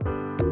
you